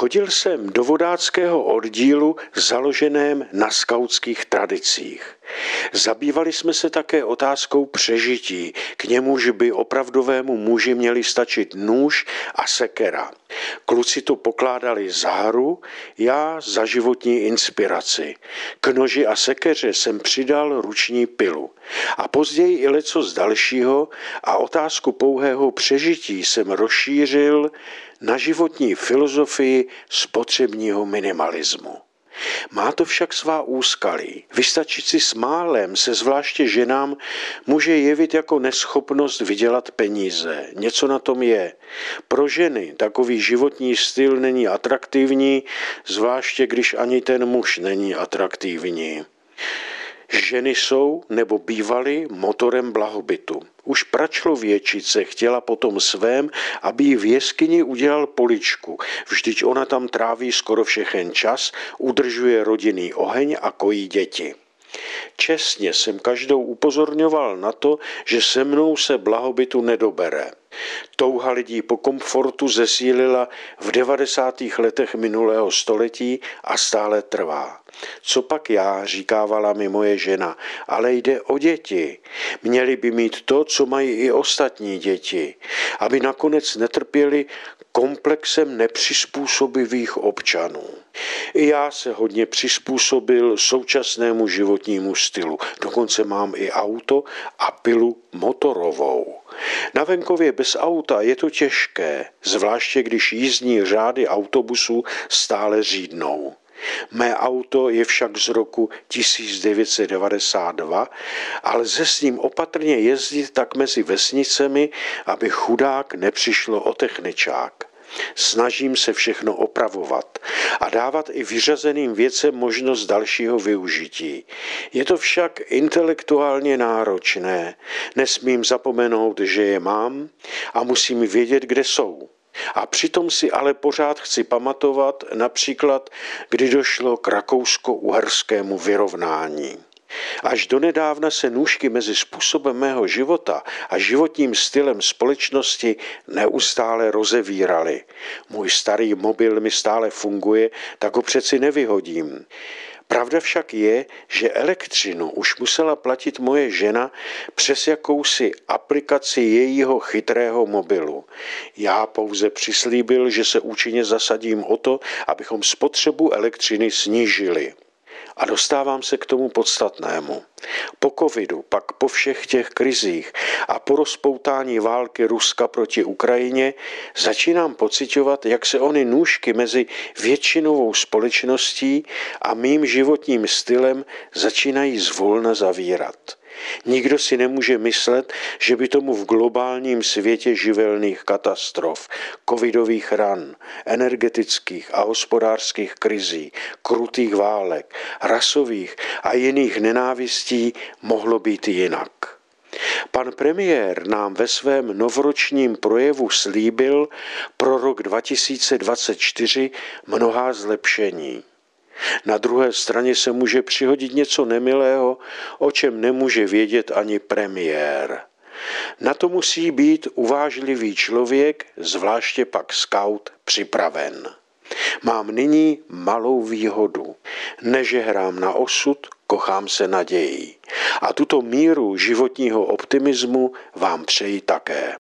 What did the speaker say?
Chodil jsem do vodáckého oddílu založeném na skautských tradicích. Zabývali jsme se také otázkou přežití, k němuž by opravdovému muži měli stačit nůž a sekera. Kluci to pokládali za hru, já za životní inspiraci. K noži a sekeře jsem přidal ruční pilu. A později i leco z dalšího a otázku pouhého přežití jsem rozšířil na životní filozofii spotřebního minimalismu. Má to však svá úskalí. Vystačit si s málem se zvláště ženám může jevit jako neschopnost vydělat peníze. Něco na tom je. Pro ženy takový životní styl není atraktivní, zvláště když ani ten muž není atraktivní. Ženy jsou nebo bývaly motorem blahobytu. Už pračlověčice chtěla potom svém, aby jí v jeskyni udělal poličku. Vždyť ona tam tráví skoro všechen čas, udržuje rodinný oheň a kojí děti. Čestně jsem každou upozorňoval na to, že se mnou se blahobytu nedobere. Touha lidí po komfortu zesílila v 90. letech minulého století a stále trvá. Co pak já, říkávala mi moje žena, ale jde o děti. Měli by mít to, co mají i ostatní děti, aby nakonec netrpěli komplexem nepřizpůsobivých občanů. I já se hodně přizpůsobil současnému životnímu stylu. Dokonce mám i auto a pilu motorovou. Na venkově bez auta je to těžké, zvláště když jízdní řády autobusů stále řídnou. Mé auto je však z roku 1992 ale lze s ním opatrně jezdit tak mezi vesnicemi, aby chudák nepřišlo o techničák. Snažím se všechno opravovat a dávat i vyřazeným věcem možnost dalšího využití. Je to však intelektuálně náročné. Nesmím zapomenout, že je mám a musím vědět, kde jsou. A přitom si ale pořád chci pamatovat například, kdy došlo k rakousko-uherskému vyrovnání. Až donedávna se nůžky mezi způsobem mého života a životním stylem společnosti neustále rozevíraly. Můj starý mobil mi stále funguje, tak ho přeci nevyhodím. Pravda však je, že elektřinu už musela platit moje žena přes jakousi aplikaci jejího chytrého mobilu. Já pouze přislíbil, že se účinně zasadím o to, abychom spotřebu elektřiny snížili. A dostávám se k tomu podstatnému. Po covidu, pak po všech těch krizích a po rozpoutání války Ruska proti Ukrajině začínám pocitovat, jak se ony nůžky mezi většinovou společností a mým životním stylem začínají zvolna zavírat. Nikdo si nemůže myslet, že by tomu v globálním světě živelných katastrof, covidových ran, energetických a hospodářských krizí, krutých válek, rasových a jiných nenávistí mohlo být jinak. Pan premiér nám ve svém novoročním projevu slíbil pro rok 2024 mnohá zlepšení. Na druhé straně se může přihodit něco nemilého, o čem nemůže vědět ani premiér. Na to musí být uvážlivý člověk, zvláště pak scout, připraven. Mám nyní malou výhodu. Nežehrám na osud, kochám se nadějí. A tuto míru životního optimismu vám přeji také.